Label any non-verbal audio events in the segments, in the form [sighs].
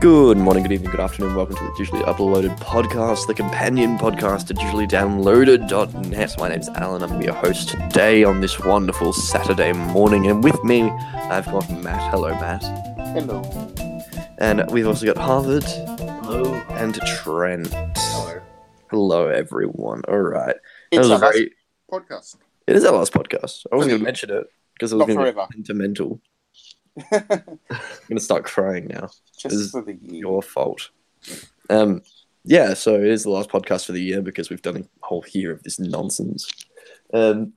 Good morning, good evening, good afternoon. Welcome to the digitally uploaded podcast, the companion podcast to digitallydownloaded.net. My name's Alan. I'm your host today on this wonderful Saturday morning. And with me, I've got Matt. Hello, Matt. Hello. And we've also got Harvey Hello. and Trent. Hello. Hello, everyone. All right. That It's was a very. podcast. It is our last podcast. I wasn't going to mention it because it was going to be sentimental. [laughs] I'm going to start crying now. Just for the year. your fault. Um, yeah, so it is the last podcast for the year because we've done a whole year of this nonsense. Um,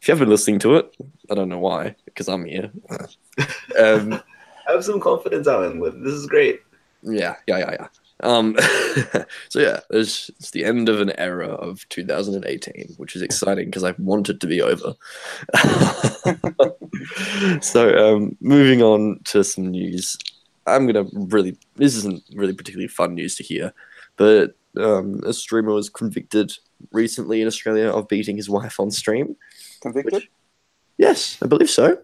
if you haven't been listening to it, I don't know why, because I'm here. [laughs] um, Have some confidence, Alan. With this is great. yeah, yeah, yeah, yeah. Um, [laughs] so yeah, it's, it's the end of an era of 2018, which is exciting because I want it to be over. [laughs] so um, moving on to some news. I'm gonna really. This isn't really particularly fun news to hear, but um, a streamer was convicted recently in Australia of beating his wife on stream. Convicted? Which- Yes, I believe so.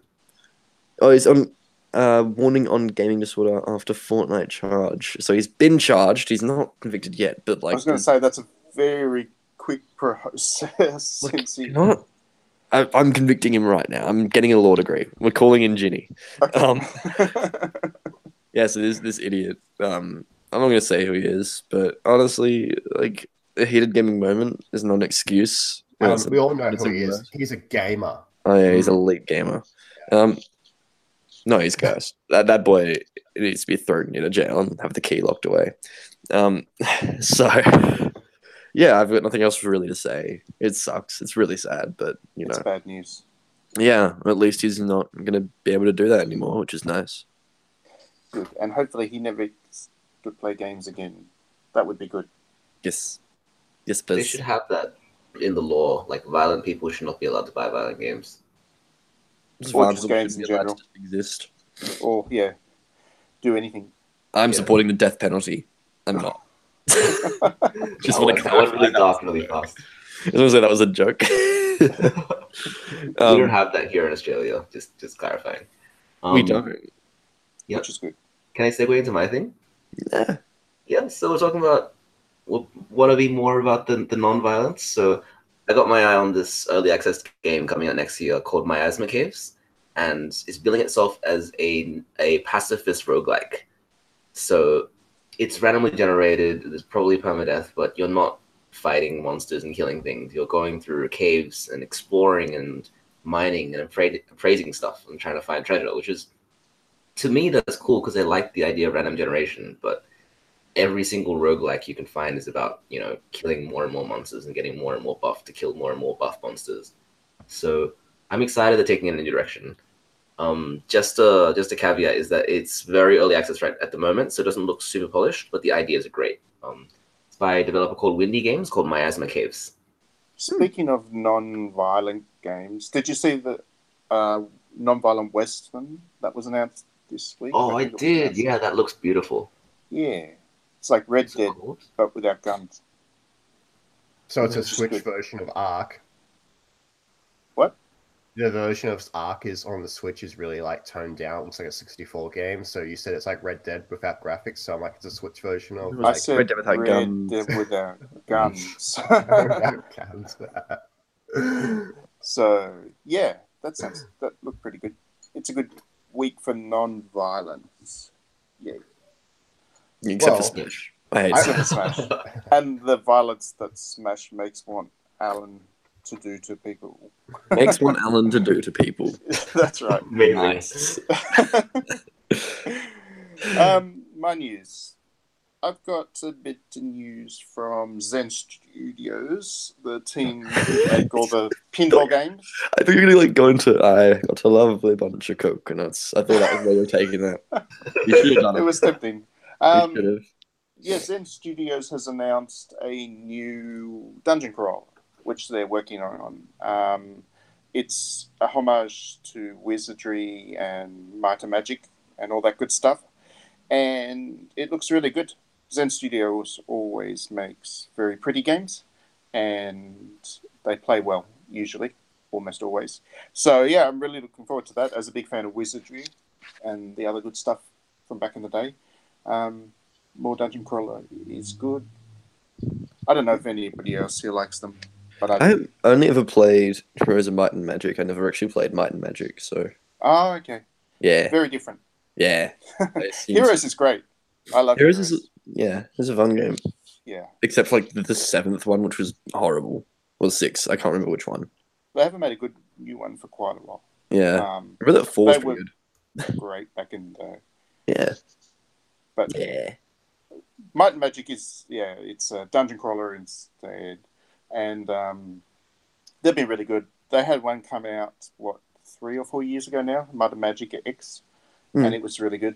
Oh, he's on uh, warning on gaming disorder after Fortnite charge. So he's been charged. He's not convicted yet, but like, I was going to say that's a very quick process. [laughs] Look, since you he... know? I, I'm convicting him right now. I'm getting a law degree. We're calling in Ginny. Okay. Um, [laughs] yeah, so this this idiot. Um, I'm not gonna say who he is, but honestly, like a heated gaming moment is not an excuse. Um, we all know who he is. He's a gamer. Oh yeah, he's a elite gamer. Um, no, he's cursed. That that boy needs to be thrown into jail and have the key locked away. Um, [sighs] so [laughs] yeah, I've got nothing else really to say. It sucks. It's really sad, but you know, it's bad news. yeah, at least he's not gonna be able to do that anymore, which is nice. Good. And hopefully he never could play games again. That would be good. Yes, yes, please. They but should have that in the law. Like violent people should not be allowed to buy violent games. Or just games in shouldn't be allowed general. to exist. Or, yeah, do anything. I'm Yeah. supporting the death penalty. I'm not. [laughs] Just want to I went really that. dark really fast. I was gonna say that was a joke. [laughs] [laughs] we Um, don't have that here in Australia. Just just clarifying. Um, we don't. Yep. Which is good. Can I segue into my thing? Yeah. Yeah. So we're talking about. We want to be more about the the non-violence. So I got my eye on this early access game coming out next year called Miasma Caves, and it's billing itself as a a pacifist roguelike. So it's randomly generated. There's probably permadeath, but you're not fighting monsters and killing things. You're going through caves and exploring and mining and appra- appraising stuff and trying to find treasure, which is to me that's cool because I like the idea of random generation. But every single roguelike you can find is about you know killing more and more monsters and getting more and more buff to kill more and more buff monsters. So I'm excited they're taking it in a new direction. Um, just a just a caveat is that it's very early access right at the moment, so it doesn't look super polished, but the ideas are great. Um, it's by a developer called Windy Games called Miasma Caves. Speaking of non-violent games, did you see the uh, non-violent Western that was announced this week? Oh, I it did. Yeah, that looks beautiful. Yeah. It's like Red Dead, but without guns. So it's a Which is Switch version of Ark. What? The version of Ark is on the Switch is really like toned down. It looks like a 64 game. So you said it's like Red Dead without graphics. So I'm like, it's a Switch version of I I like said Red Dead without Red guns. Dead without [laughs] guns. [laughs] without guns. so yeah, that sounds that looked pretty good. It's a good week for non-violence. Yeah, Except Well, for Smash. I hate I- Smash. Smash [laughs] and the violence that Smash makes want Alan to do to people. Makes want [laughs] Alan to do to people. [laughs] That's right. Amazing. Nice. um, my news. I've got a bit of news from Zen Studios, the team who make all the pinball games. I think you're gonna like go into I got a lovely bunch of coconuts. I thought that was where you were taking that. You should have done it. It was tempting. Um, have. Zen Studios has announced a new dungeon crawl, which they're working on. Um, it's a homage to wizardry and might and magic and all that good stuff, and it looks really good. Zen Studios always makes very pretty games, and they play well usually, almost always. So yeah, I'm really looking forward to that. As a big fan of wizardry and the other good stuff from back in the day. Um, more dungeon crawler is good. I don't know if anybody else here likes them, but I. I only ever played Heroes of Might and Magic. I never actually played Might and Magic, so Oh, okay. yeah, Very different. yeah. [laughs] Heroes is great. I love Heroes Heroes. is yeah, it's a fun game. Yeah, Except for like the, the seventh one, which was horrible. Well, six. I can't remember which one. they haven't made a good new one for quite a while. Yeah, Um, remember that four was were- great back in the. [laughs] Yeah, But yeah. Might and Magic is yeah, it's a dungeon crawler instead, and um, they've been really good. They had one come out what three or four years ago now, Might and Magic X, Hmm. and it was really good.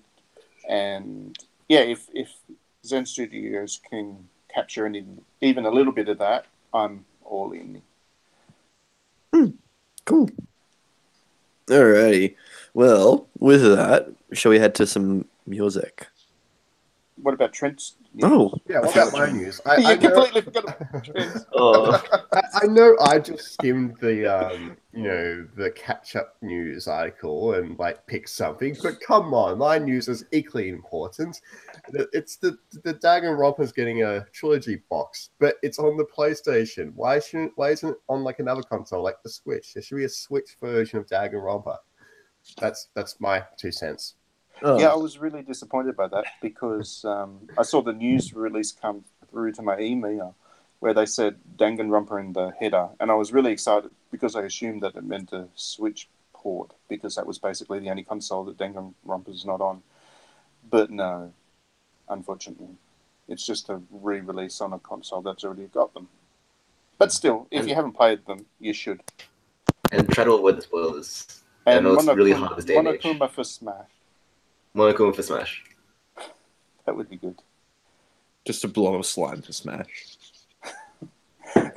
And yeah, if if Zen Studios can capture any even a little bit of that, I'm all in. Cool. Alrighty. Well, with that, shall we head to some music? What about Trent's? Oh, Yeah, what I about my news? I, you I, know, completely forgot about [laughs] Trent's. Oh, I, I know I just skimmed the um, you know, the catch-up news article and like picked something, but come on, my news is equally important. It's the the Danganronpa's getting a trilogy box, but it's on the PlayStation. Why shouldn't why isn't it on like another console like the Switch? There should be a Switch version of Danganronpa. That's that's my two cents. Oh. Yeah, I was really disappointed by that because um, I saw the news release come through to my email where they said Danganronpa in the header, and I was really excited because I assumed that it meant a Switch port because that was basically the only console that Danganronpa Danganronpa's not on. But no, unfortunately, it's just a re-release on a console that's already got them. But still, if you haven't played them, you should. and try to avoid the spoilers. I know it's really hard this day and age. Monokuma for Smash. Monokuma for Smash. That would be good. Just a blow of slime for smash.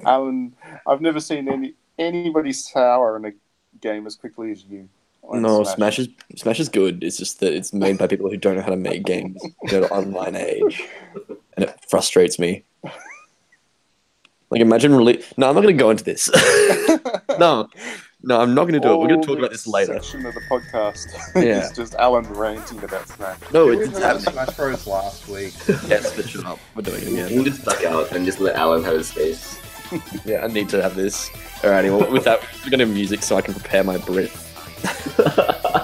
Alan, [laughs] um, I've never seen any anybody sour in a game as quickly as you. on No, Smash is Smash is good. It's just that it's made by people who don't know how to make games in an online age, and it frustrates me. Like, imagine really. No, I'm not going to go into this. [laughs] no, no, I'm not going to do it. We're going to talk about this later. Section of the podcast. [laughs] Yeah. it's just Alan ranting about Smash. No, we it's, talk about Smash Bros last week. yes, but shut up. We're doing it again. We'll again. just duck out and just let Alan have his space. [laughs] Yeah, I need to have this. Alrighty, well, with that, we're going to have music so I can prepare my breath. [laughs]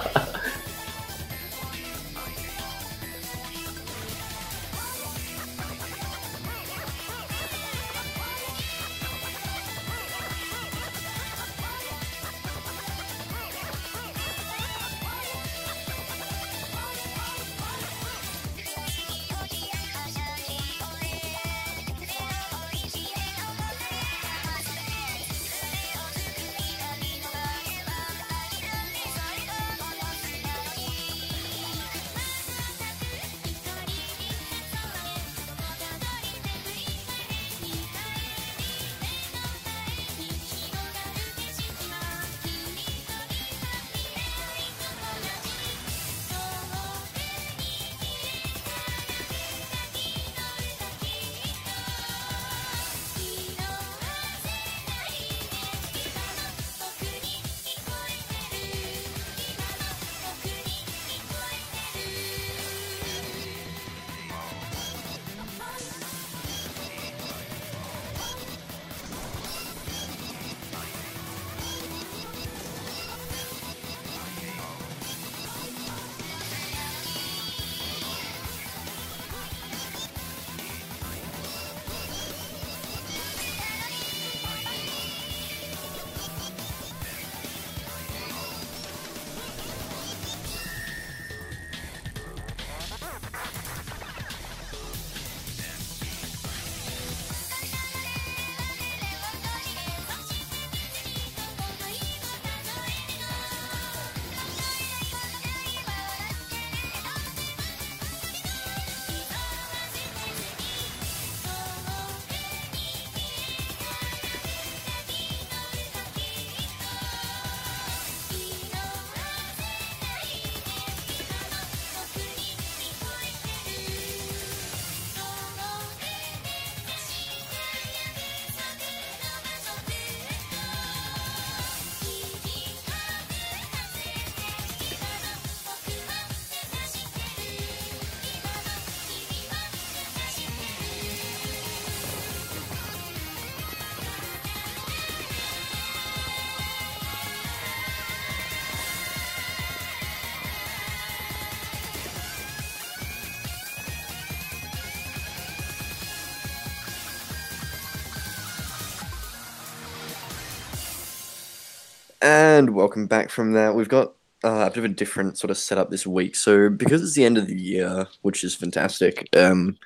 And welcome back from that. We've got uh, a bit of a different sort of setup this week. So because it's the end of the year, which is fantastic, um,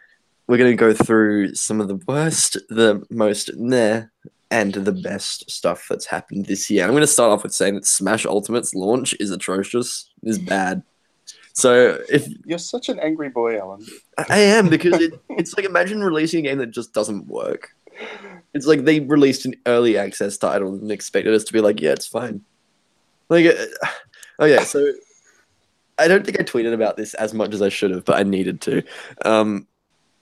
we're going to go through some of the worst, the most meh, and the best stuff that's happened this year. I'm going to start off with saying that Smash Ultimate's launch is atrocious, is bad. So if You're such an angry boy, Alan. I am because it, it's like imagine releasing a game that just doesn't work. It's like they released an early access title and expected us to be like, yeah, it's fine. Like, uh, [sighs] oh yeah, so I don't think I tweeted about this as much as I should have, but I needed to. Um,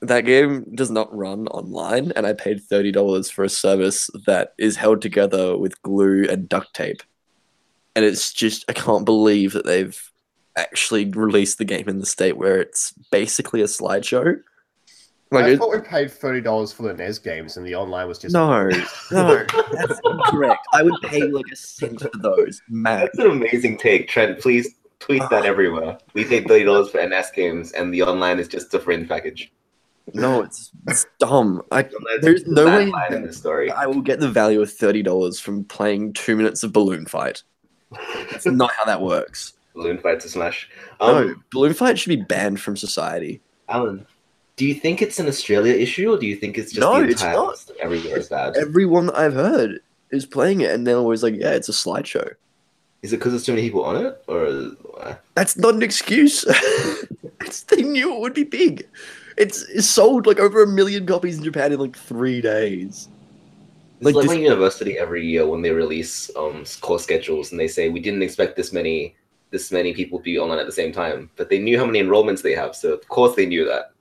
that game does not run online, and I paid thirty dollars for a service that is held together with glue and duct tape, and it's just I can't believe that they've actually released the game in the state where it's basically a slideshow. Like, I it- thought we paid thirty dollars for the NES games, and the online was just no, no, [laughs] that's incorrect. I would pay like a cent for those, max. That's an amazing take, Trent. Please tweet that everywhere. We paid thirty dollars for NES games, and the online is just a fringe package. No, it's, it's dumb. I There's no bad way line in this story. I will get the value of thirty dollars from playing two minutes of balloon fight. That's not how that works. [laughs] Balloon fight to smash. Um, no, balloon fight should be banned from society. Alan, do you think it's an Australia issue, or do you think it's just No, the it's not. Everywhere is bad? Everyone that I've heard is playing it, and they're always like, "Yeah, it's a slideshow." Is it because there's too many people on it, or That's not an excuse. [laughs] it's, they knew it would be big. It's, it's sold like over a million copies in Japan in like three days. It's Like like, this- when university every year when they release um course schedules and they say we didn't expect this many this many people to be online at the same time, but they knew how many enrollments they have, so of course they knew that.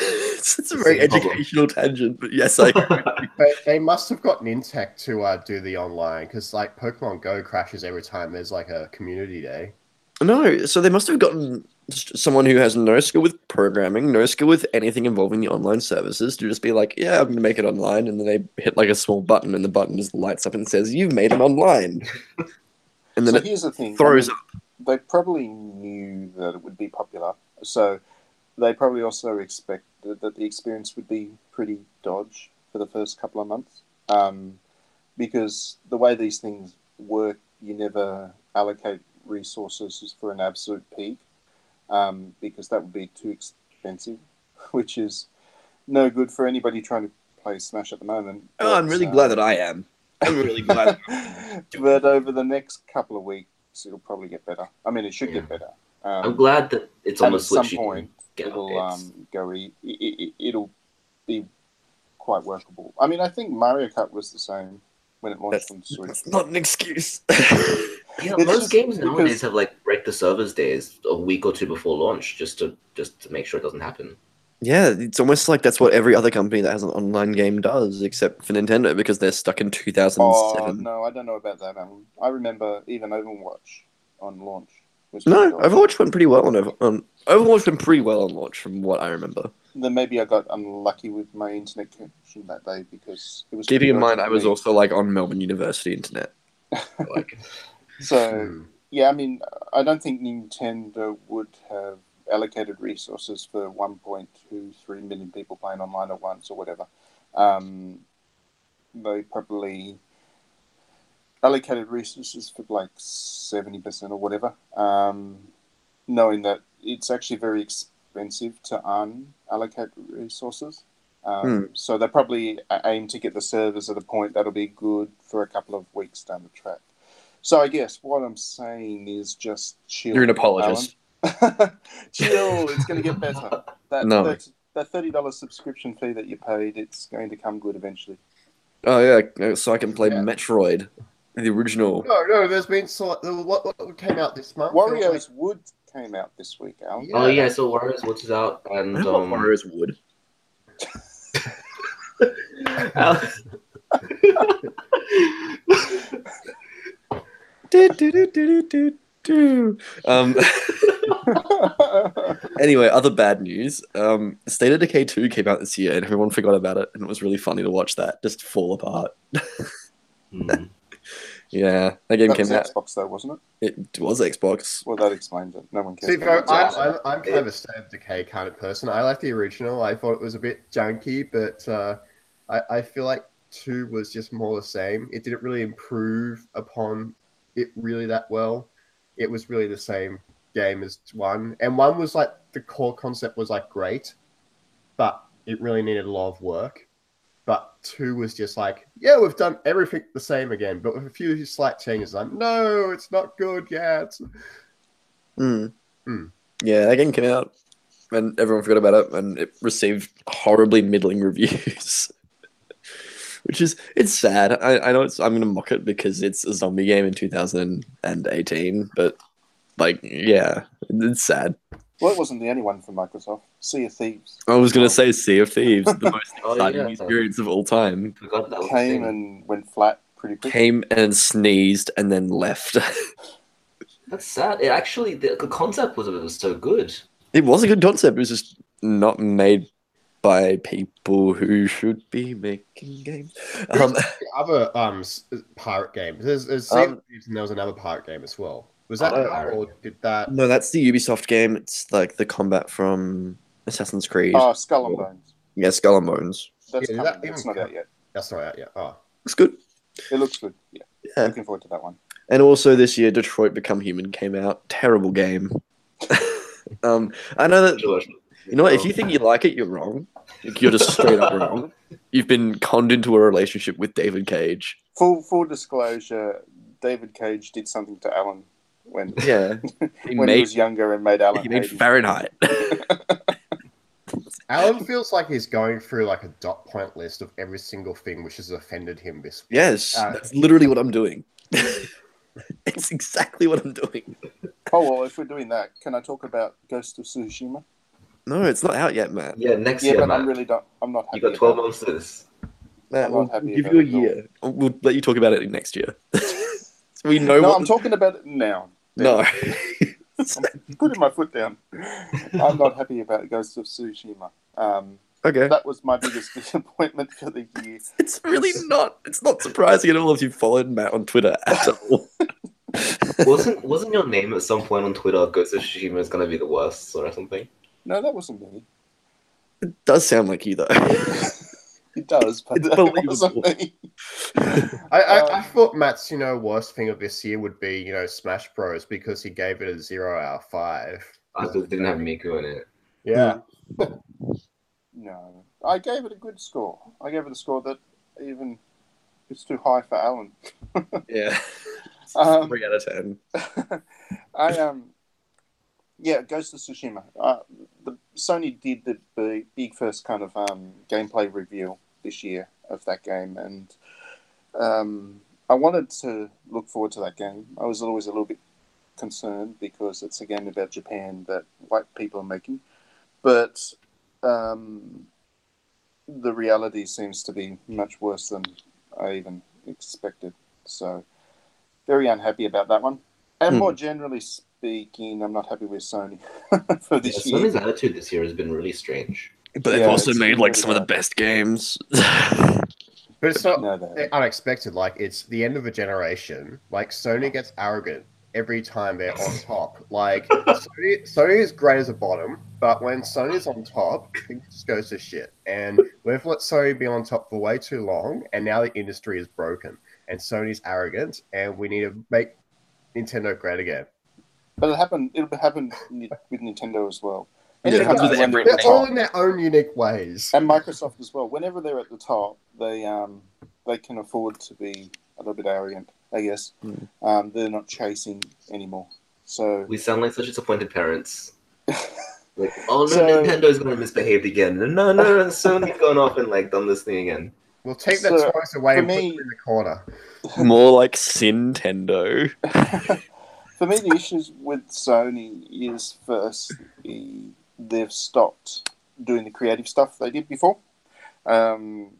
It's, [laughs] it's a very Same problem. educational tangent, but yes, I [laughs] They, they must have got Niantic to uh, do the online because like Pokemon Go crashes every time there's like a community day. No, so they must have gotten someone who has no skill with programming, no skill with anything involving the online services to just be like, yeah, I'm going to make it online. And then they hit like a small button and the button just lights up and says, you've made it online. [laughs] And then so it here's the thing. I throws mean, up. They probably knew that it would be popular, so they probably also expected that the experience would be pretty dodge for the first couple of months. Um, because the way these things work, you never allocate resources for an absolute peak, um, because that would be too expensive, [laughs] which is no good for anybody trying to play Smash at the moment. Oh, I'm really uh, glad that I am. I'm really glad. [laughs] but over the next couple of weeks, it'll probably get better. I mean, it should get better. Um, I'm glad that it's and almost at some switched. point, get it'll updates. um, go. E- it, it, it'll be quite workable. I mean, I think Mario Kart was the same when it launched That's, on Switch. that's not an excuse. [laughs] Yeah, It's most just games because- nowadays have like break the servers days a week or two before launch, just to just to make sure it doesn't happen. yeah, it's almost like that's what every other company that has an online game does, except for Nintendo, because they're stuck in 2007. Oh no, I don't know about that. Alan. I remember even Overwatch on launch. Was No, pretty dodgy. Overwatch went pretty well on, Over- on Overwatch went pretty well on launch, from what I remember. Then maybe I got unlucky with my internet connection that day because it was. Keeping in mind, I was also like on Melbourne University internet. [laughs] Like, So yeah, I mean, I don't think Nintendo would have allocated resources for 1.23 million people playing online at once or whatever. Um, they probably allocated resources for like 70% or whatever, um, knowing that it's actually very expensive to unallocate resources. Um, So they probably aim to get the servers at a point that'll be good for a couple of weeks down the track. So I guess what I'm saying is just chill. you're an apologist. [laughs] Chill. It's going to get better. That, No. that that thirty dollars subscription fee that you paid, it's going to come good eventually. Oh yeah, so I can play Yeah. Metroid, the original. No, no, there's been so what, what came out this month? Warriors Wood came out this week, Alan. Yeah. Oh yeah, so Warriors Woods is out, and I don't um, what Warriors would. Al- Do, do, do, do, do, do. Um. [laughs] Anyway, other bad news. Um, State of Decay 2 came out this year, and everyone forgot about it, and it was really funny to watch that just fall apart. Hmm. Yeah, that game that came was out. Xbox though, wasn't it? It was Xbox. Well, that explains it. No one cares. See, bro, about I'm, I'm, I'm kind of a State of Decay kind of person. I like the original. I thought it was a bit junky, but uh, I, I feel like two was just more the same. It didn't really improve upon it really that well. It was really the same game as one, and one was like the core concept was like great, but it really needed a lot of work. But two was just like, yeah, we've done everything the same again, but with a few slight changes. Like, no, it's not good. yet. Mm. Mm. Yeah, that game came out and everyone forgot about it and it received horribly middling reviews. [laughs] Which is it's sad. I, I know it's I'm gonna mock it because it's a zombie game in 2018, but like yeah, it's sad. Well, it wasn't the only one from Microsoft. Sea of Thieves I was gonna say Sea of Thieves, the [laughs] most Oh, exciting yeah. experience of all time. Forgot that was a came and went flat pretty quick. Came and sneezed and then left. [laughs] That's sad. It actually the, the concept was was so good. it was a good concept. It was just not made by people who should be making games. Um, The [laughs] other um pirate games. There's, there's Sea of Um, Thieves and there was another pirate game as well. Was that Oh, or did that? no, that's the Ubisoft game. It's like the combat from Assassin's Creed. Oh, Skull and Bones. yeah, Skull and Bones. That's Yeah, that It's even not out yet. That's not out yet. Oh, It's good. It looks good. Yeah. Yeah. Looking forward to that one. And also this year, Detroit Become Human came out. Terrible game. [laughs] um, I know that you know what. If you think you like it, you're wrong. Like, You're just straight up wrong. You've been conned into a relationship with David Cage. Full full disclosure, David Cage did something to Alan when [laughs] Yeah, [laughs] he when he was younger and made Alan he made hate him. Fahrenheit. [laughs] Alan feels like he's going through like a dot point list of every single thing which has offended him this week. yes, Uh, that's literally what I'm doing. it's exactly what I'm doing. Oh well, if we're doing that, can I talk about Ghost of Tsushima? No, it's not out yet, Matt. Yeah, next Yeah, year, but Matt. I'm really not. I'm not happy. you got twelve months to this. Matt, I'm we'll, not happy we'll give you a it all. year. We'll let you talk about it next year. so we know. No, what. I'm talking about it now. No. [laughs] Putting my foot down. I'm not happy about Ghost of Tsushima. Um, okay. that was my biggest disappointment for the year. [laughs] It's really not. It's not surprising at all if you followed Matt on Twitter at [laughs] all. wasn't wasn't your name at some point on Twitter Ghost of Tsushima is gonna be the worst or something? No, that wasn't me. It does sound like you though. [laughs] It does, but It's [laughs] that believable. I, I, Um, I thought Matt's you know worst thing of this year would be you know Smash Bros because he gave it a zero out of five. I still didn't have Miku in it. Yeah, [laughs] No, I gave it a good score. I gave it a score that even it's too high for Alan. yeah. Um, Three out of ten. I um, yeah, Ghost of Tsushima. Uh, the Sony did the big, big first kind of um, gameplay reveal this year of that game, and um, I wanted to look forward to that game. I was always a little bit concerned because it's a game about Japan that white people are making, but um, the reality seems to be much worse than I even expected. So, very unhappy about that one. And Hmm. more generally speaking, I'm not happy with Sony [laughs] for Yeah, this year. Sony's attitude this year has been really strange. But they've Yeah, also it's made like really some of the best games. [laughs] but it's not No, they- unexpected. Like it's the end of a generation. Like Sony gets arrogant every time they're on [laughs] top. Like Sony, Sony is great as a bottom, but when Sony's on top, it just goes to shit. And we've let Sony be on top for way too long, and now the industry is broken, and Sony's arrogant, and we need to make Nintendo great again. But it happened. It'll happen with Nintendo as well. Yeah, it Anytime happens with every- they're They're the all in their own unique ways. and Microsoft as well. Whenever they're at the top, they um they can afford to be a little bit arrogant. I guess Hmm. um, they're not chasing anymore. So We sound like such disappointed parents. [laughs] Like, oh no, So- Nintendo's gonna misbehave again. No, no, no, Sony's gone off and like done this thing again. We'll take that So, toys away for and put me- in the corner. [laughs] [laughs] More like Nintendo. for me, the issues with Sony is first the, they've stopped doing the creative stuff they did before, um,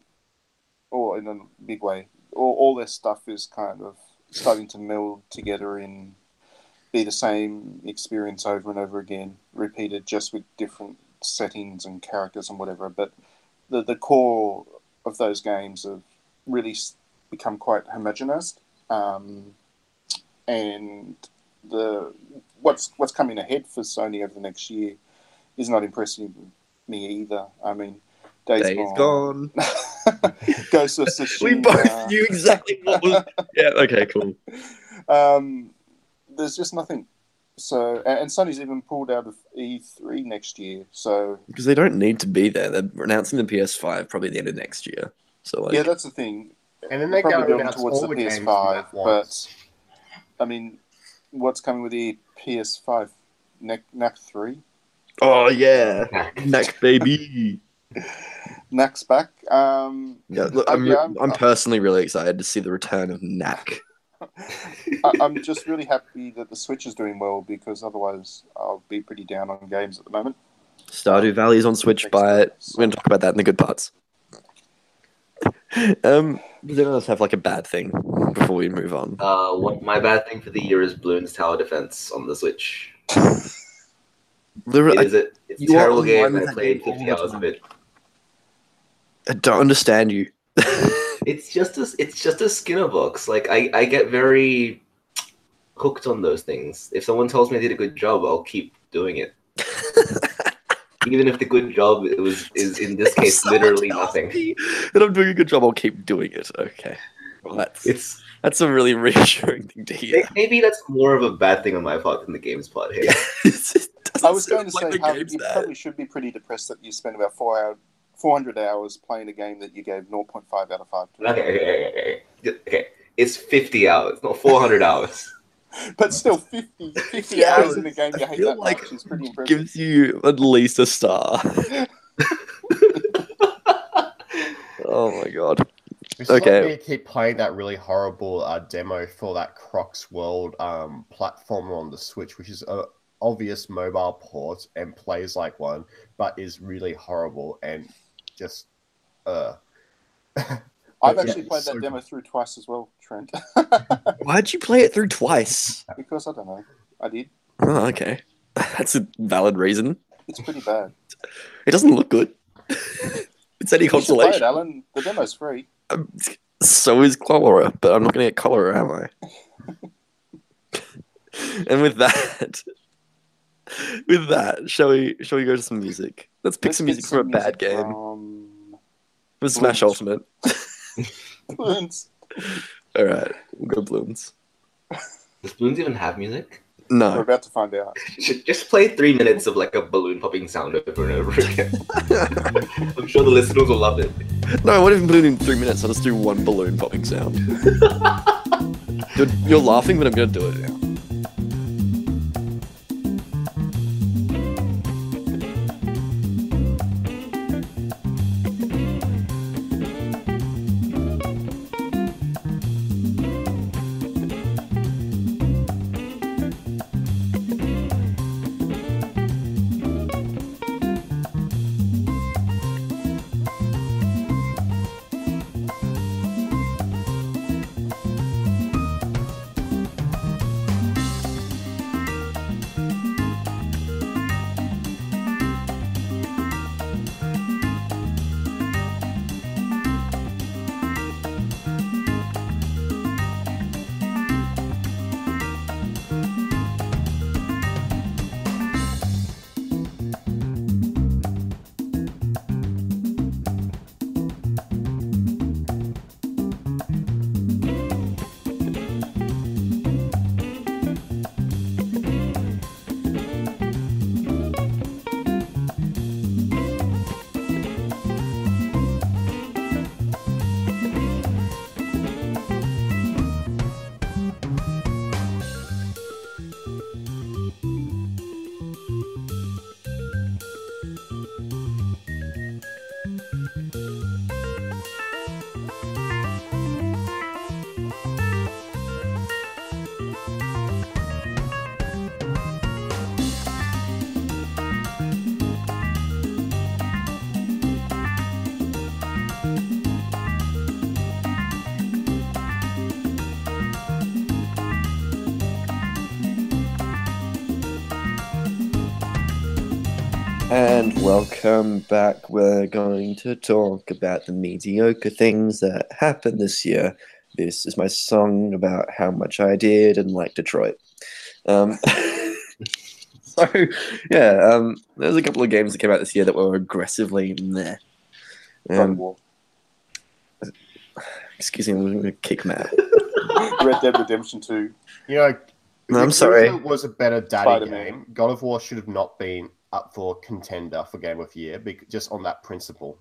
or in a big way. All, all their stuff is kind of starting to meld together in be the same experience over and over again, repeated just with different settings and characters and whatever. But the the core of those games have really become quite homogenized. Um, and the what's what's coming ahead for Sony over the next year is not impressing me either. I mean, Days, Days Gone, gone. [laughs] Ghost of Tsushima. We both knew exactly what was. Yeah. Okay. Cool. um, there's just nothing. So, and, and Sony's even pulled out of E3 next year. So, because they don't need to be there. They're announcing the PS5 probably the end of next year. So like, yeah, that's the thing. And then they Probably go building announce towards all the the PS5, but. I mean, what's coming with the PS5? Knack, Knack 3? Oh yeah, neck baby. Knack's back. Um, Yeah, look, I'm, yeah, I'm, I'm- personally really excited to see the return of Knack. [laughs] I, I'm just really happy that the Switch is doing well because otherwise I'll be pretty down on games at the moment. Stardew Valley is on Switch. Buy it. We're gonna talk about that in the good parts. [laughs] Um, does anyone else have like a bad thing before we move on? Uh, what my bad thing for the year is Bloons Tower Defense on the Switch. [laughs] There- It I, a it's a terrible game. I played 50 hours of it. I don't understand you. [laughs] It's just a it's just a Skinner box. Like I I get very hooked on those things. If someone tells me I did a good job, I'll keep doing it. [laughs] Even if the good job it was is in this case literally nothing. me that I'm doing a good job. I'll keep doing it. Okay, well, that's It's that's a really [laughs] reassuring thing to hear. maybe that's more of a bad thing on my part than the game's part here. It just doesn't I was going to sound like say, the Harvey, you bad. probably should be pretty depressed that you spent about four hour, 400 hours playing a game that you gave 0.5 out of 5 to. Okay, okay, okay, okay. okay. It's 50 hours, not 400 [laughs] hours. But still, 50, [laughs] 50 Yeah, hours in a game you I hate feel that like much is pretty impressive. Gives you at least a star. [laughs] oh my god. This is Okay. like me keep playing that really horrible uh, demo for that Crocs World um, platformer on the Switch, which is a obvious mobile port and plays like one, but is really horrible and just uh. [laughs] I've Yeah, actually played so that demo through twice as well, Trent. [laughs] Why'd you play it through twice? because I don't know. I did. Oh, okay. [laughs] That's a valid reason. It's pretty bad. It doesn't look good. it's any You should play it, consolation. Alan. The demo's free. Um, so is cholera, but I'm not going to get cholera, am I? and with that, [laughs] with that, shall we? Shall we go to some music? Let's pick Let's some get music for a some bad game. From... With Smash Bloons. Ultimate. [laughs] Bloons. [laughs] All right, we'll go Bloons. Does Balloons even have music? No. We're about to find out. Just play three minutes of like a balloon popping sound over and over again. I'm sure the listeners will love it. no, I won't even put it in three minutes. I'll just do one balloon popping sound. you're, you're laughing, but I'm going to do it And welcome back. We're going to talk about the mediocre things that happened this year. This is my song about how much I did and like Detroit. Um, [laughs] so, yeah, um, there's a couple of games that came out this year that were aggressively meh. God of Um, War. excuse me, I'm going to kick Matt. [laughs] Red Dead Redemption 2. You know, No, I'm sorry. It was a better daddy Spider-Man. game. God of War should have not been up for contender for Game of the Year, just on that principle.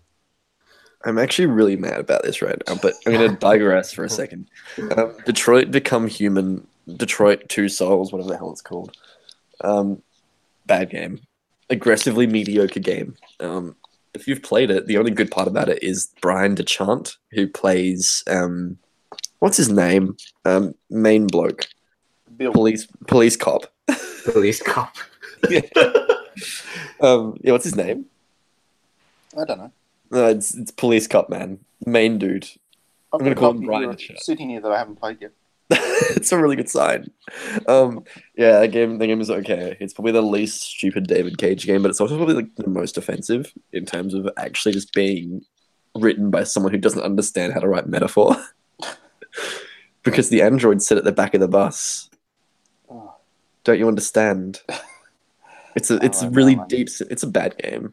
I'm actually really mad about this right now, but I'm going to digress for a [laughs] second. Um, Detroit Become Human, Detroit Two Souls, whatever the hell it's called. Um, bad game. Aggressively mediocre game. Um, if you've played it, the only good part about it is Bryan Dechart, who plays um, what's his name? Um, main bloke, Bill. police police cop. Police cop. [laughs] [laughs] [laughs] Um, yeah, what's his name? I don't know. Uh, it's it's police cop man, main dude. I've I'm gonna call him Brian sitting here that I haven't played yet. [laughs] it's a really good sign. Um, yeah, that game, the game is okay. It's probably the least stupid David Cage game, but it's also probably like the most offensive in terms of actually just being written by someone who doesn't understand how to write metaphor. [laughs] because the androids sit at the back of the bus. Oh, Don't you understand? It's a it's a really alright. deep. It's a bad game,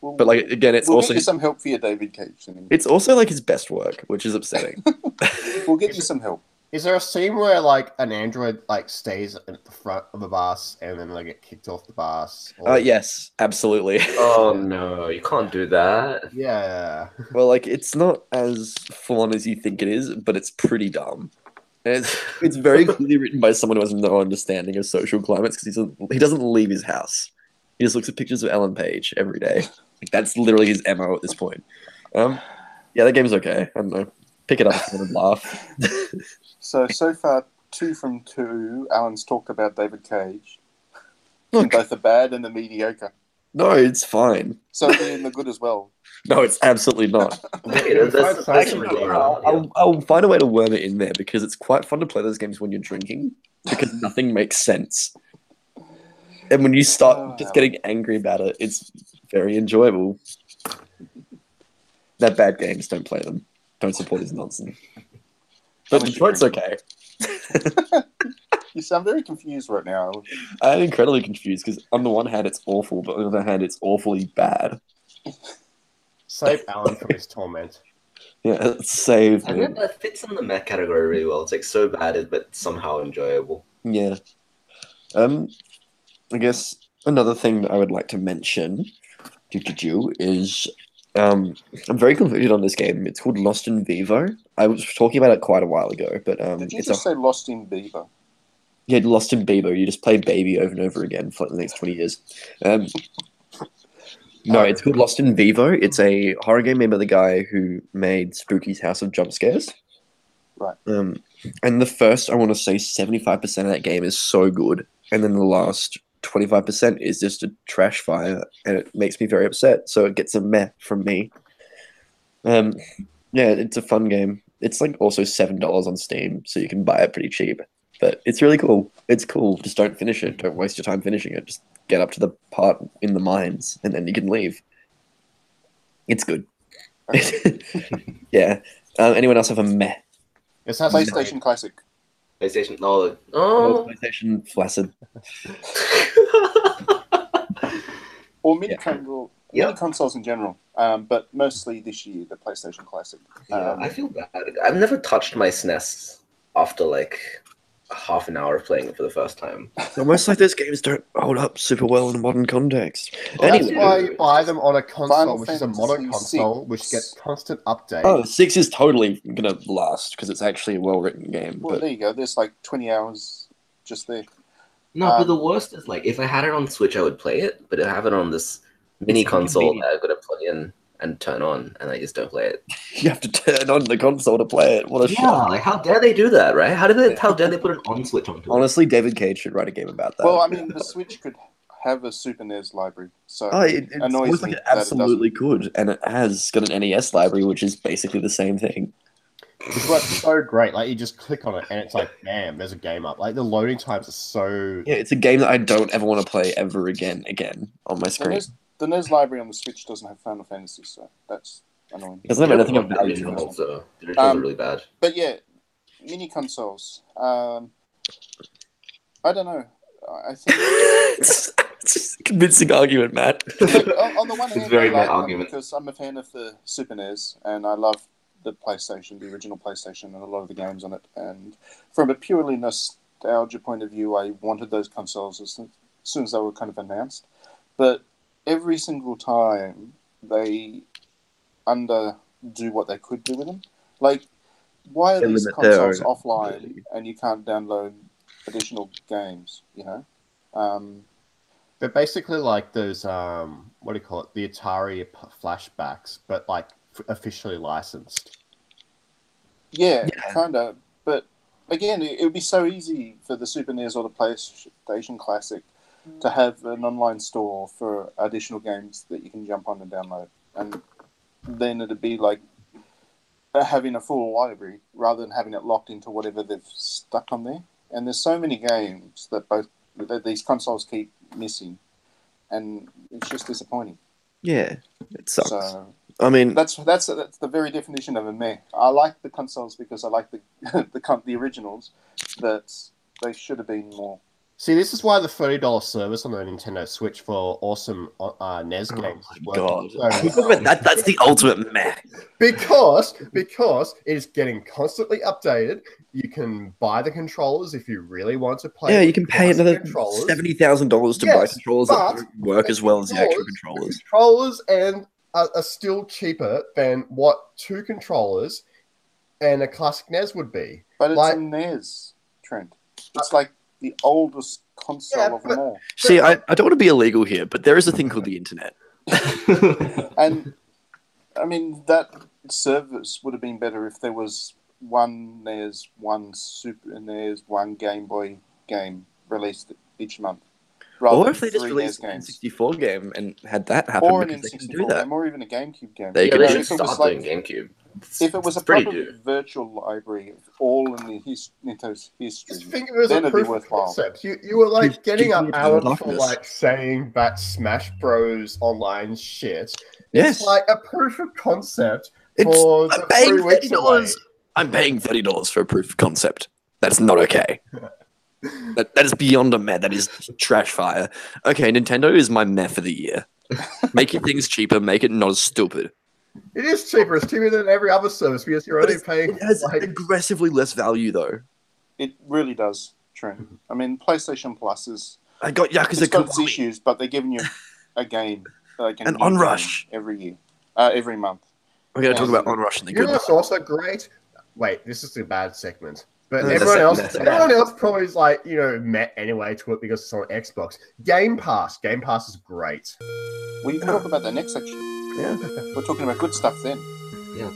well, but like again, it's we'll also get you some help for your David Cage. I it's also like his best work, which is upsetting. [laughs] we'll get you some help. Is there a scene where like an android like stays at the front of the bus and then they get kicked off the bus? Or- uh, yes, absolutely. [laughs] Oh no, you can't do that. Yeah. Well, like it's not as full on as you think it is, but it's pretty dumb. And it's, [laughs] it's very [laughs] clearly written by someone who has no understanding of social climates because he doesn't leave his house. He just looks at pictures of Ellen Page every day. Like that's literally his mo at this point. Um, yeah, that game's okay. I don't know. Pick it up if you want to laugh. [laughs] So so far, two from two. Alan's talked about David Cage. In Look, both the bad and the mediocre. No, it's fine. So be in the good as well. [laughs] No, it's absolutely not. [laughs] That's, that's, that's Actually, I'll. I'll, I'll find a way to worm it in there because it's quite fun to play those games when you're drinking because [laughs] nothing makes sense. And when you start Oh, just getting angry about it, it's very enjoyable. They're bad games. Don't play them. Don't support his nonsense. But Unless you Detroit's okay. You sound very confused right now. I'm incredibly confused because on the one hand it's awful, but on the other hand it's awfully bad. Save Alan from his torment. Yeah, save I me. think that fits in the mech category really well. It's like so bad, but somehow enjoyable. Yeah. Um, I guess another thing that I would like to mention do, do, do, is um, I'm very conflicted on this game. It's called Lost in Vivo. I was talking about it quite a while ago, but um, Did you it's just a, say Lost in Beaver? Yeah, Lost in Vivo. You just play Baby over and over again for the next 20 years. Um, no, it's called Lost in Vivo. It's a horror game made by the guy who made Spooky's House of Jump Scares. Right. Um, and the first, I want to say, 75% of that game is so good. And then the last 25% is just a trash fire. And it makes me very upset. So it gets a meh from me. Um, yeah, it's a fun game. It's like also $7 on Steam. So you can buy it pretty cheap. But it's really cool. It's cool. Just don't finish it. Don't waste your time finishing it. Just get up to the part in the mines and then you can leave. It's good. [laughs] yeah. Um, anyone else have a meh? This has PlayStation Classic. PlayStation, no, Oh. oh. PlayStation flaccid. [laughs] Or mini, Yeah. console, Yeah. mini consoles in general, um, but mostly this year, the PlayStation Classic. Yeah, Um, I feel bad. I've never touched my SNES after like half an hour of playing it for the first time. It's almost like those games don't hold up super well in a modern context. Well, that's why you buy them on a console, Final which is a modern console, which gets constant updates. Oh, six is totally gonna last because it's actually a well-written game. Well, But there you go. There's like 20 hours just there. No, but Um, the worst is like if I had it on Switch, I would play it, but I have it on this mini console that I've got to plug in and turn on, and I just don't play it. [laughs] you have to turn on the console to play it. What a Yeah, shot! like how dare they do that, right? How did they? How dare they put an on switch onto it? Honestly, David Cage should write a game about that. Well, I mean, the Switch could have a Super NES library. So Oh, it, it's annoys me like it that it absolutely could, and it has got an NES library, which is basically the same thing. It's like so great. Like you just click on it and it's like, bam, there's a game up. Like the loading times are so. Yeah, it's a game that I don't ever want to play ever again, again on my the screen. NES, the NES library on the Switch doesn't have Final Fantasy, so that's annoying. It doesn't have anything of the value. originals, though. The originals Um, are really bad. But yeah, mini consoles. Um, I don't know. I think [laughs] it's it's just a convincing argument, Matt. [laughs] Look, on, on the one hand, It's hand, very I bad like them argument. because I'm a fan of the Super NES and I love the PlayStation, the original PlayStation, and a lot of the games on it. And from a purely nostalgia point of view, I wanted those consoles as soon- as soon as they were kind of announced. But every single time they underdo what they could do with them. Like, why are They these consoles own offline ability. and you can't download additional games? You know. Um, They're basically like those um, what do you call it? The Atari p- flashbacks, but like f- officially licensed. Yeah, Yeah. kind of. But again, it, it would be so easy for the Super NES or the PlayStation Classic to have an online store for additional games that you can jump on and download, and then it'd be like having a full library rather than having it locked into whatever they've stuck on there. And there's so many games that both that these consoles keep missing, and it's just disappointing. Yeah, it sucks. So I mean, that's that's that's the very definition of a meh. I like the consoles because I like the [laughs] the the originals, but they should have been more. See, this is why the thirty dollars service on the Nintendo Switch for awesome uh, NES oh games my god, so [laughs] well. You talk about that, that's the ultimate meh. because because it is getting constantly updated. You can buy the controllers if you really want to play. Yeah, you can pay classic another controllers. seventy thousand dollars to buy controllers that don't work as well as the actual controllers- controllers. controllers and are, are still cheaper than what two controllers and a classic NES would be. But it's Like- a NES, Trent. It's like the oldest console Yeah, of them all. See, I, I don't want to be illegal here, but there is a thing called the internet. [laughs] And I mean that service would have been better if there was one NES, one Super NES, one Game Boy game released each month, rather Or if they just released NES an. N64 game and had that happen Or an because they can do N64 that. game, or even a GameCube game. They yeah, could they You know, should if stop like doing GameCube. It's- if it was a proper due. virtual library of all in the his, Nintendo's history, Just think of it as Then a it'd be proof of worthwhile. concept. You, you were like Keep- getting keep up me for like saying that Smash Bros. online shit. Yes, It's like a proof of concept it's, for I'm the paying three weeks thirty away. dollars. I'm paying thirty dollars for a proof of concept. That's not okay. [laughs] that, that is beyond a meh. That is trash fire. Okay, Nintendo is my meh for the year. Making things cheaper, make it not as stupid. It is cheaper. It's cheaper than every other service because you're But only paying. It has like, aggressively less value though. it really does. Trent. I mean, PlayStation Plus is I got Yakuza it's got its issues, but they're giving you a game, like a And Onrush. every year, uh, every month. We're going to talk about Onrush and the you know good. what's also great? Wait, this is a bad segment. But No, everyone else, that's everyone bad. else probably is like you know met anyway to it because it's on Xbox. Game Pass, Game Pass is great. We can talk about the next section. Yeah. We're talking about good stuff then. Yeah.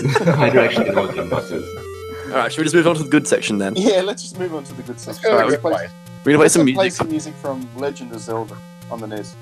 [laughs] I do actually know what Game Pass is. All right, should we just move on to the good section then? Yeah, let's just move on to the good Let's section. go to Alright, the Let's good play. We're gonna play let's some play music. some music from Legend of Zelda on the NES.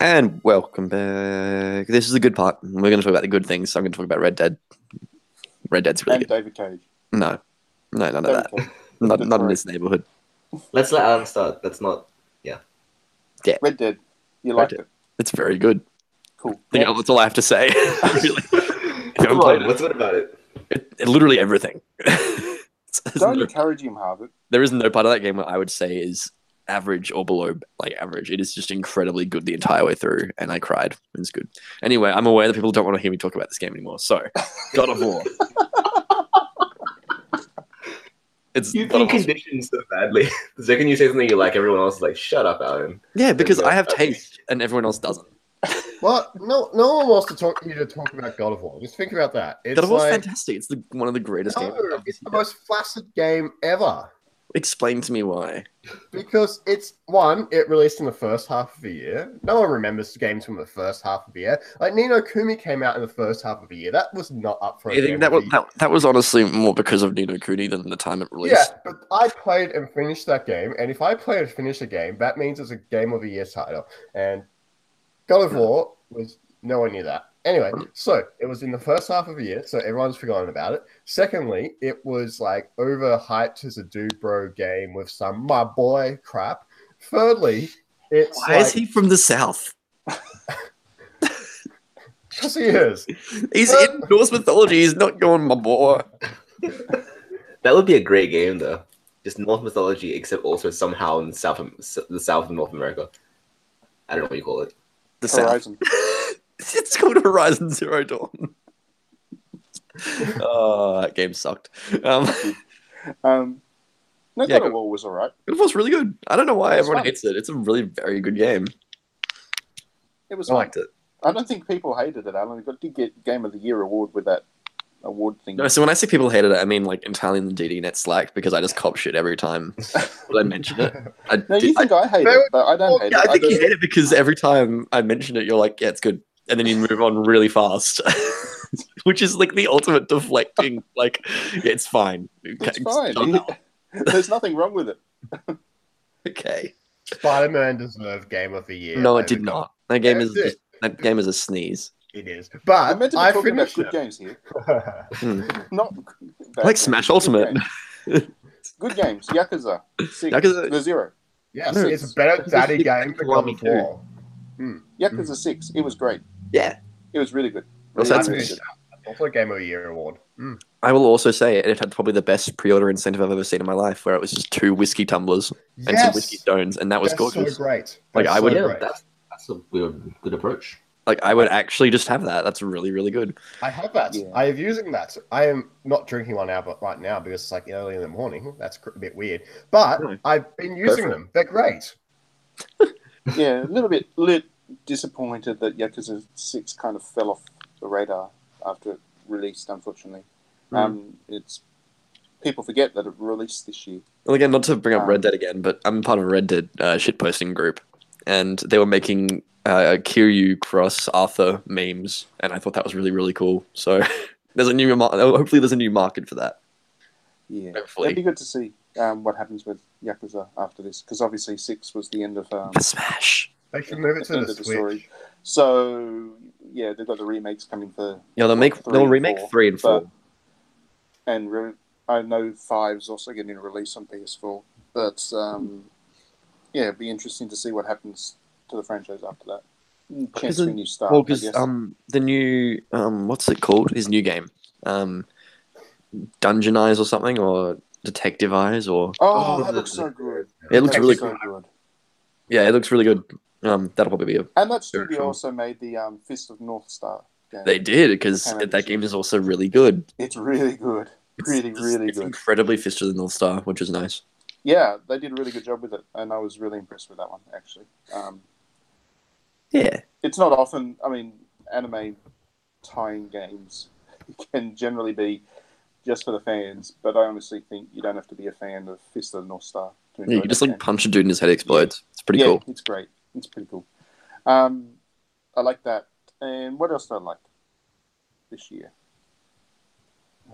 And welcome back. This is the good part. We're going to talk about the good things. So I'm going to talk about Red Dead. Red Dead's really and good. David Cage. No, no, none of that. Cage. [laughs] Not, not in this neighborhood. Let's let Adam start. That's not. Yeah. Yeah. Red Dead. You Red liked Dead. it. It's very good. Cool. I think that's all I have to say. [laughs] [laughs] really. If you haven't Come on, it, what's good about it? it, it- literally everything. There's Don't no- encourage him, Harvey. there is no part of that game where I would say is average or below like average. It is just incredibly good the entire way through, and I cried. It's good. Anyway, I'm aware that people don't want to hear me talk about this game anymore. So, [laughs] God of War. [laughs] It's You've God been conditioned so badly. [laughs] The second you say something you like, everyone else is like, "Shut up, Alan." yeah, because I have taste and everyone else doesn't. Well, no, no one wants to talk to you to talk about God of War. Just think about that. It's God of War's like, fantastic. It's the, one of the greatest no, games. it's the most flaccid game ever Explain to me why. because it's one. It released in the first half of the year. No one remembers games from the first half of the year. Like Ni no Kuni came out in the first half of the year. That was not up for. game that was that, that was honestly more because of Ni no Kuni than the time it released. Yeah, but I played and finished that game, and if I play and finish a game, that means it's a game of the year title. And God of War was nowhere near that. Anyway, so it was in the first half of the year, so everyone's forgotten about it. Secondly, it was like overhyped as a dude bro game with some my boy crap. Thirdly, it's Why is he from the south? because he is. He's in Norse mythology. He's not going my boy. [laughs] That would be a great game, though. Just North mythology, except also somehow in South, the South of North America. I don't know what you call it. The south. Horizon. it's called Horizon Zero Dawn. oh, [laughs] that game sucked. Um, Um, no, Yeah, God of War was all right. it was really good. I don't know why everyone fun. hates it. It's a really very good game. It was I fun. liked it. I don't think people hated it, Alan. It got did get Game of the Year award with that award thing. No, so when I say people hated it, I mean like entirely in the DDNet Slack because I just cop shit every time I mention it. I, [laughs] no, did- you think I, hate No, it, but I don't hate Yeah, it. I think you just- hate it because every time I mention it, you're like, yeah, it's good. And then you move on really fast, [laughs] which is like the ultimate deflecting. Like, yeah, it's fine. It's Okay, fine. shut [laughs] up. There's nothing wrong with it. [laughs] Okay. Spider Man deserved Game of the Year. No, it did God- not. That game Yeah, is just, that game is a sneeze. It is, We're but meant to be I talking about good it. games here, Hmm. not bad Like games. Smash Good Ultimate. games. Good games. Yakuza. Six. Yakuza- The Zero. Yes, No, it's a better daddy game for God Kiwami of too. War. Yakuza Six. It was great. Yeah. It was really good. Really, that's really good. Also a Game of the Year award. Mm. I will also say it had probably the best pre-order incentive I've ever seen in my life, where it was just two whiskey tumblers and some whiskey stones, and that was that's gorgeous. so great. Like, That's I would- so yeah, great. that's that's a good, good approach. Like I would actually just have that. That's really, really good. I have that. Yeah. I am using that. I am not drinking one now, but right now because it's like early in the morning. That's a bit weird. But No. I've been using for it. them. They're great. [laughs] Yeah, a little bit lit disappointed that Yakuza Six kind of fell off the radar after it released. Unfortunately, Hmm. um, it's people forget that it released this year. Well, again, not to bring up Um, Red Dead again, but I'm part of a Red Dead uh, shitposting group, and they were making uh, Kiryu cross Arthur memes, and I thought that was really, really cool. So [laughs] there's a new, mar- hopefully, there's a new market for that. Yeah, Hopefully. it'd be good to see um, what happens with Yakuza after this, because obviously Six was the end of um, The Smash. They should move it to end the of the Switch. story. So yeah, they've got the remakes coming for, Yeah, they'll make Three they'll remake four, three and four. but- and re- I know Five's also getting a release on PS4. But um, yeah, it'd be interesting to see what happens to the franchise after that. Chance for a new start. well, because um, the new um, what's it called? His new game, um, Dungeon Eyes or something, or Detective Eyes, or oh, oh, that looks so good. it looks really so good. good. Yeah, it looks really good. Um, that'll probably be a. And that studio also made the um, Fist of North Star game. They did because that game is also really good. It's really good. It's, Really, it's- really it's good. incredibly Fist of the North Star, which is nice. Yeah, they did a really good job with it, and I was really impressed with that one actually. Um, Yeah, it's not often. I mean, anime tying games [laughs] can generally be just for the fans, but I honestly think you don't have to be a fan of Fist of the North Star to enjoy you just like game. punch a dude in his head explodes. It's pretty yeah, cool. it's great. It's pretty cool. Um, I like that. And what else do I like this year?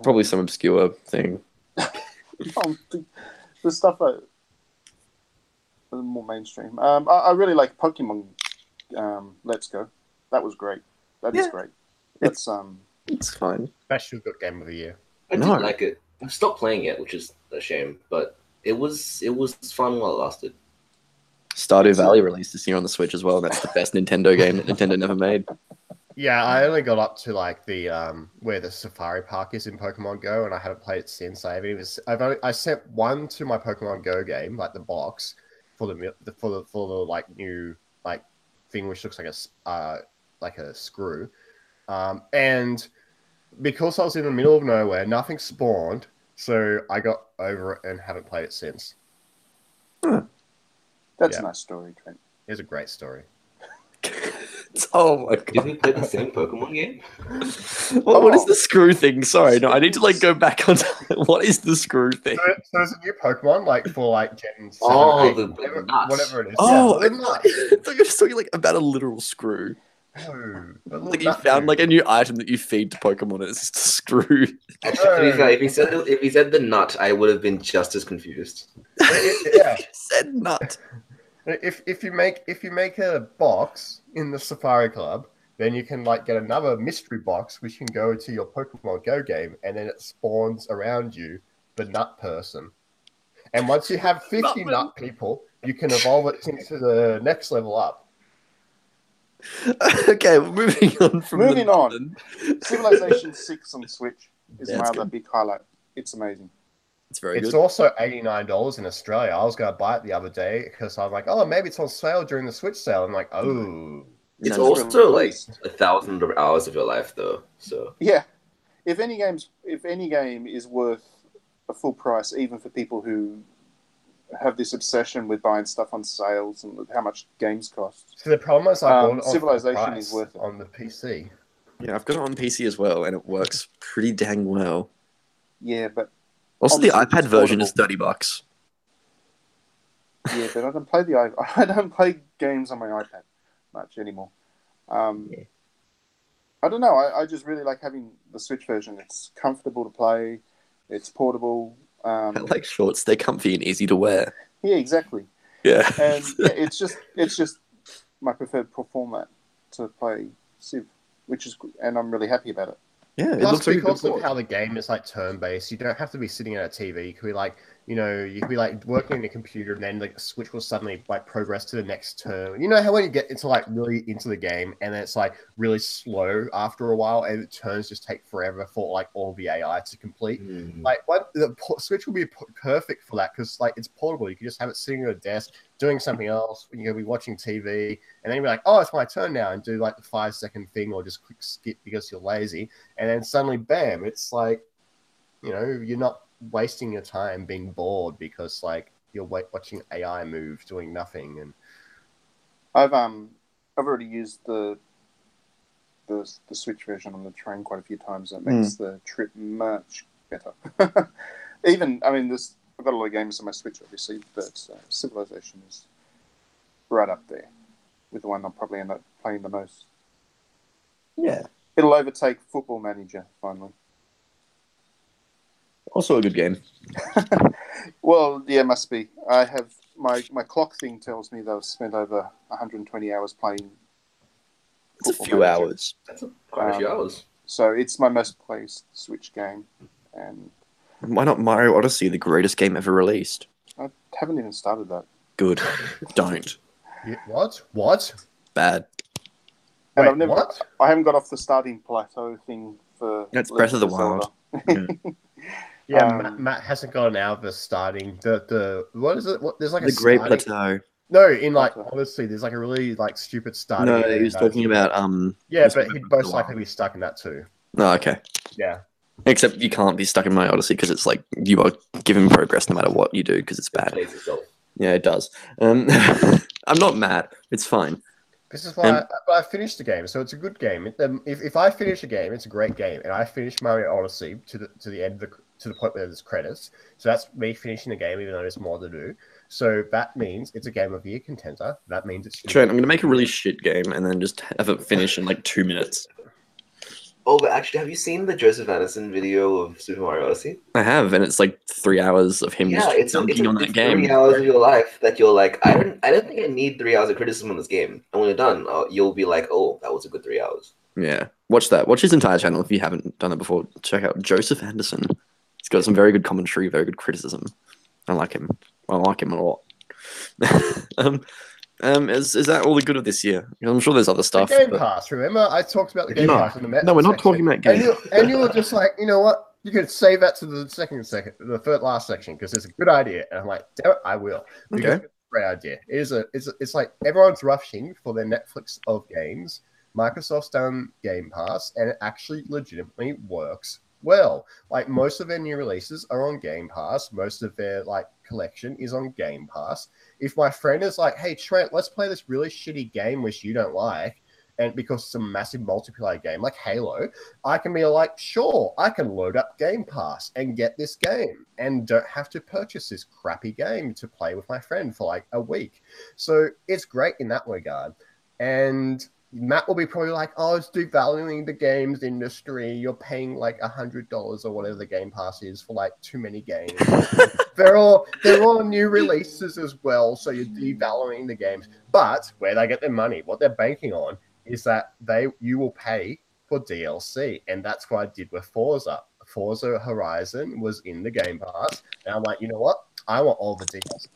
Probably some obscure thing. Um, [laughs] the, the stuff that was more mainstream. Um, I, I really like Pokemon um, Let's Go. That was great. That is Yeah. great. That's um. It's fine. Special good game of the year. I No. did like it. I've stopped playing it, which is a shame, but it was it was fun while it lasted. Stardew Valley released this year on the Switch as well. And that's the best Nintendo game that Nintendo never made. Yeah, I only got up to like the um where the Safari Park is in Pokemon Go, and I haven't played it since. I haven't even. I've only, I sent one to my Pokemon Go game, like the box for the the- for the for the like new like thing which looks like a uh like a screw, um and because I was in the middle of nowhere, nothing spawned, so I got over it and haven't played it since. That's Yeah. a nice story, Trent. It's a great story. [laughs] oh my Did god. we play the same Pokemon game? [laughs] What, what is Oh. the screw thing? Sorry, no, I need to like go back on. [laughs] what is the screw thing? So, so there's a new Pokemon like for like Gen 7, Oh, 8, the- whatever, the nuts. whatever it is. Oh, yeah, I the nut. thought you were just talking like about a literal screw. No, the Like you found like a new item that you feed to Pokemon, and it's just a screw. to be if he said the, if he said the nut, I would have been just as confused. yeah. You said nut. If if you make if you make a box in the Safari Club, then you can like get another mystery box which can go to your Pokemon Go game, and then it spawns around you the nut person. And once you have fifty Nutman. nut people, you can evolve it into the next level up. [laughs] okay, well, moving on from the Moving on. Nutman. [laughs] Civilization Six on Switch is Yeah, my other good. big highlight. It's amazing. It's very It's good. also eighty nine dollars in Australia. I was going to buy it the other day because I was like, oh, maybe it's on sale during the Switch sale. I'm like, oh, It's No, also like released. a thousand hours of your life, though. So Yeah. If any games, if any game is worth a full price, even for people who have this obsession with buying stuff on sales and how much games cost. so the problem is I Um, bought it on full Civilization is worth it. on the PC. Yeah, I've got it on PC as well, and it works pretty dang well. Yeah, but Also, the iPad version is thirty bucks. yeah, but I don't play the i- [laughs] I don't play games on my iPad much anymore. Um, Yeah. I don't know. I, I just really like having the Switch version. It's comfortable to play. It's portable. [laughs] I Um, like shorts; they're comfy and easy to wear. yeah, exactly. Yeah, and [laughs] yeah, it's just it's just my preferred format to play Civ, which is and I'm really happy about it. Yeah, it Plus, looks like a because of how the game is like turn based, you don't have to be sitting at a TV. You could be like, you know, you could be like working on a computer, and then like switch will suddenly like progress to the next turn. You know how when you get into like really into the game, and then it's like really slow after a while, and the turns just take forever for like all the AI to complete. mm, Like what the po- Switch will be p- perfect for that because like it's portable. You can just have it sitting on a desk doing something else. You're going to be watching TV, and then you're like, oh, it's my turn now, and do like the five second thing or just quick skip because you're lazy, and then suddenly, bam! It's like, you know, you're not wasting your time being bored because like you're watching AI move doing nothing, and I've um I've already used the the the Switch version on the train quite a few times. That makes the trip much better. [laughs] Even I mean, this I've got a lot of games on my Switch, obviously, but uh, Civilization is right up there with the one I'll probably end up playing the most. Yeah, It'll overtake Football Manager finally. also a good game. [laughs] Well, yeah, must be. I have my my clock thing tells me that I've spent over 120 hours playing. It's a few Manager. hours. that's a, quite a few Um, hours. So it's my most played Switch game, and Why not Mario Odyssey, the greatest game ever released? I haven't even started that. Good. [laughs] Don't. Yeah, what? What? Bad. And Wait, I've never, what? I haven't got off the starting plateau thing for. That's Breath of the Legend Wild. [laughs] Zelda. Yeah, Um, Matt, Matt hasn't gotten out of the starting the the what is it? What there's like a Great starting- Plateau. No, in like Okay. honestly, there's like a really like stupid starting. No, area he was talking about um. Yeah, but he'd most likely be stuck in that too. No, okay. Yeah. Except you can't be stuck in my Odyssey because it's like you are given progress no matter what you do because it's bad. plays itself. Yeah, it does. Um, [laughs] I'm not mad. It's fine. This is why And- I, I finished the game, so it's a good game. It- um, If, if I finish a game, it's a great game, and I finish Mario Odyssey to the to the end of the to the point where there's credits. So that's me finishing the game, even though there's more to do. So that means it's a game of the year contender. That means it's Trent, I'm gonna make a really shit game and then just have it finish in like two minutes. Oh, but actually, have you seen the Joseph Anderson video of Super Mario Odyssey? I have, and it's like three hours of him Yeah, just it's, it's, dunking a, on that it's game. three hours of your life that you're like, I don't, I don't think I need three hours of criticism on this game. And when you're done, uh, you'll be like, oh, that was a good three hours. Yeah, watch that. Watch his entire channel if you haven't done it before. Check out Joseph Anderson. He's got some very good commentary, very good criticism. I like him. I like him a lot. [laughs] um, um, is is that all the good of this year? I'm sure there's other The stuff. Game but- Pass. Remember, I talked about the Game No. Pass in the Met No, we're not section. talking about And Game you, and you were just like, you know what? You could save that to the second second, the third last section because it's a good idea. And I'm like, damn it, I will. Because Okay. it's a great idea. It is a, it's, a, it's like everyone's rushing for their Netflix of games. Microsoft's done Game Pass, and it actually legitimately works well. Like most of their new releases are on Game Pass. Most of their like collection is on Game Pass. If my friend is like, "Hey Trent, let's play this really shitty game which you don't like," and because it's a massive multiplayer game like Halo, I can be like, "Sure, I can load up Game Pass and get this game, and don't have to purchase this crappy game to play with my friend for like a week." So it's great in that regard, and Matt will be probably like, "Oh, it's devaluing the games industry. You're paying like a hundred dollars or whatever the Game Pass is for like too many games. [laughs] they're all they're all new releases as well, so you're devaluing the games. But where they get their money, what they're banking on is that they you will pay for DLC, and that's what I did with Forza. Forza Horizon was in the Game Pass, and I'm like, you know what? I want all the DLC.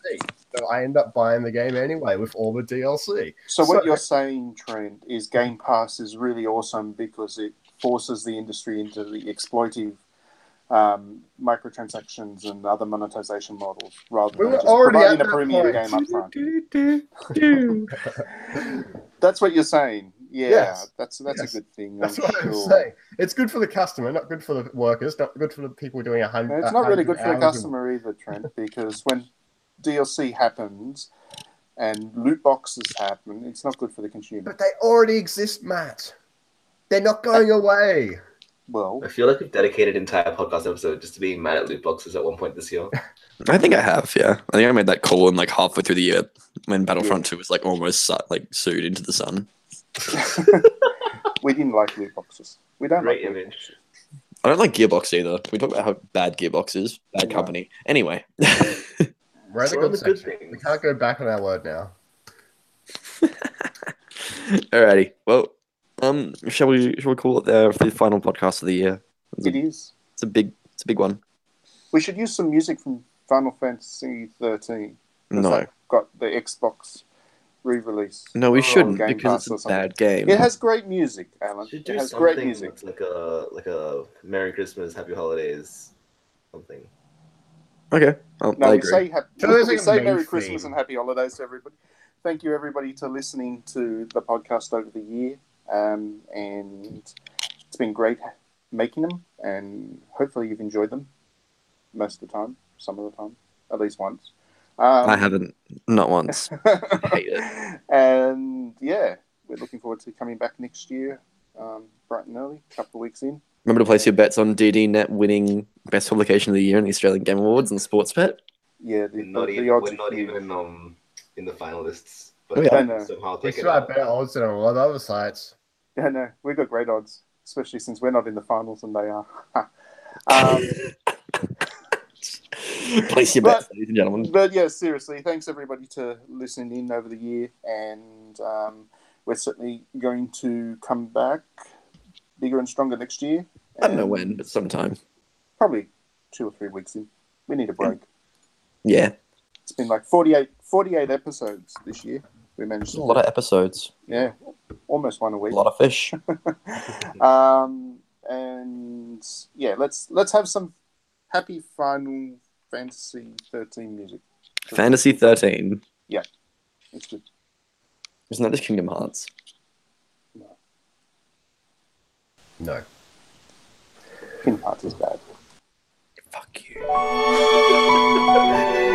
So I end up buying the game anyway with all the DLC. So what So- you're saying, Trent, is Game Pass is really awesome because it forces the industry into the exploitive um, microtransactions and other monetization models rather than were just providing a premium point. game up front. [laughs] [laughs] That's what you're saying. Yeah, Yes. that's that's Yes. a good thing. That's I'm what I'm sure. saying. It's good for the customer, not good for the workers, not good for the people doing a hundred. It's not really good for the hours of- customer either, Trent, because when DLC happens and loot boxes happen, it's not good for the consumer. But they already exist, Matt. They're not going away. Well, I feel like we've dedicated an entire podcast episode just to being mad at loot boxes at one point this year. I think I have. Yeah, I think I made that call in like halfway through the year when Battlefront Two was like almost su- like sued into the sun. [laughs] we didn't like loot boxes. We don't Great like loot image. boxes. I don't like Gearbox either. We talk about how bad Gearbox is, bad Yeah. company. Anyway, We're in We're the good good section. things. We can't go back on our word now. [laughs] alrighty. Well, um, shall we shall we call it there for the final podcast of the year? It is. It's a big, it's a big one. We should use some music from Final Fantasy 13. 'cause No, got the Xbox re-release. no, we shouldn't Game because Pass it's a bad game. It has great music, Alan. It has something great music. like a like a Merry Christmas, Happy Holidays, something. Okay, well, No, I we agree. say, hap- So we, like say main Merry Christmas and Happy Holidays to everybody. Thank you, everybody, to listening to the podcast over the year. Um, and it's been great making them, and hopefully you've enjoyed them most of the time, some of the time, at least once. Um, I haven't, not once. [laughs] hate it. and yeah, we're looking forward to coming back next year, um, bright and early, a couple of weeks in. Remember to place your bets on DD winning best publication of the year in the Australian Game Awards and Sportsbet. Yeah, the, We're not, the, even, the odds we're not even um in the finalists, but yeah. I know. somehow We take still it have out. better odds than a lot of other sites. Yeah, no, we've got great odds, especially since we're not in the finals and they are. [laughs] um, [laughs] [laughs] Place your But- bets, ladies and gentlemen. but yeah, seriously, thanks everybody to listening in over the year, and um, we're certainly going to come back bigger and stronger next year. I don't know when, but sometime. Probably two or three weeks in. We need a break. Yeah, It's been like 48, 48 episodes this year. We managed to a lot of episodes, yeah, almost one a week. a lot of fish. [laughs] um, and yeah, let's let's have some happy Final Fantasy thirteen music. Fantasy 13. Yeah. It's good. Isn't that just Kingdom Hearts? No. Kingdom Hearts is bad. Fuck you. [laughs]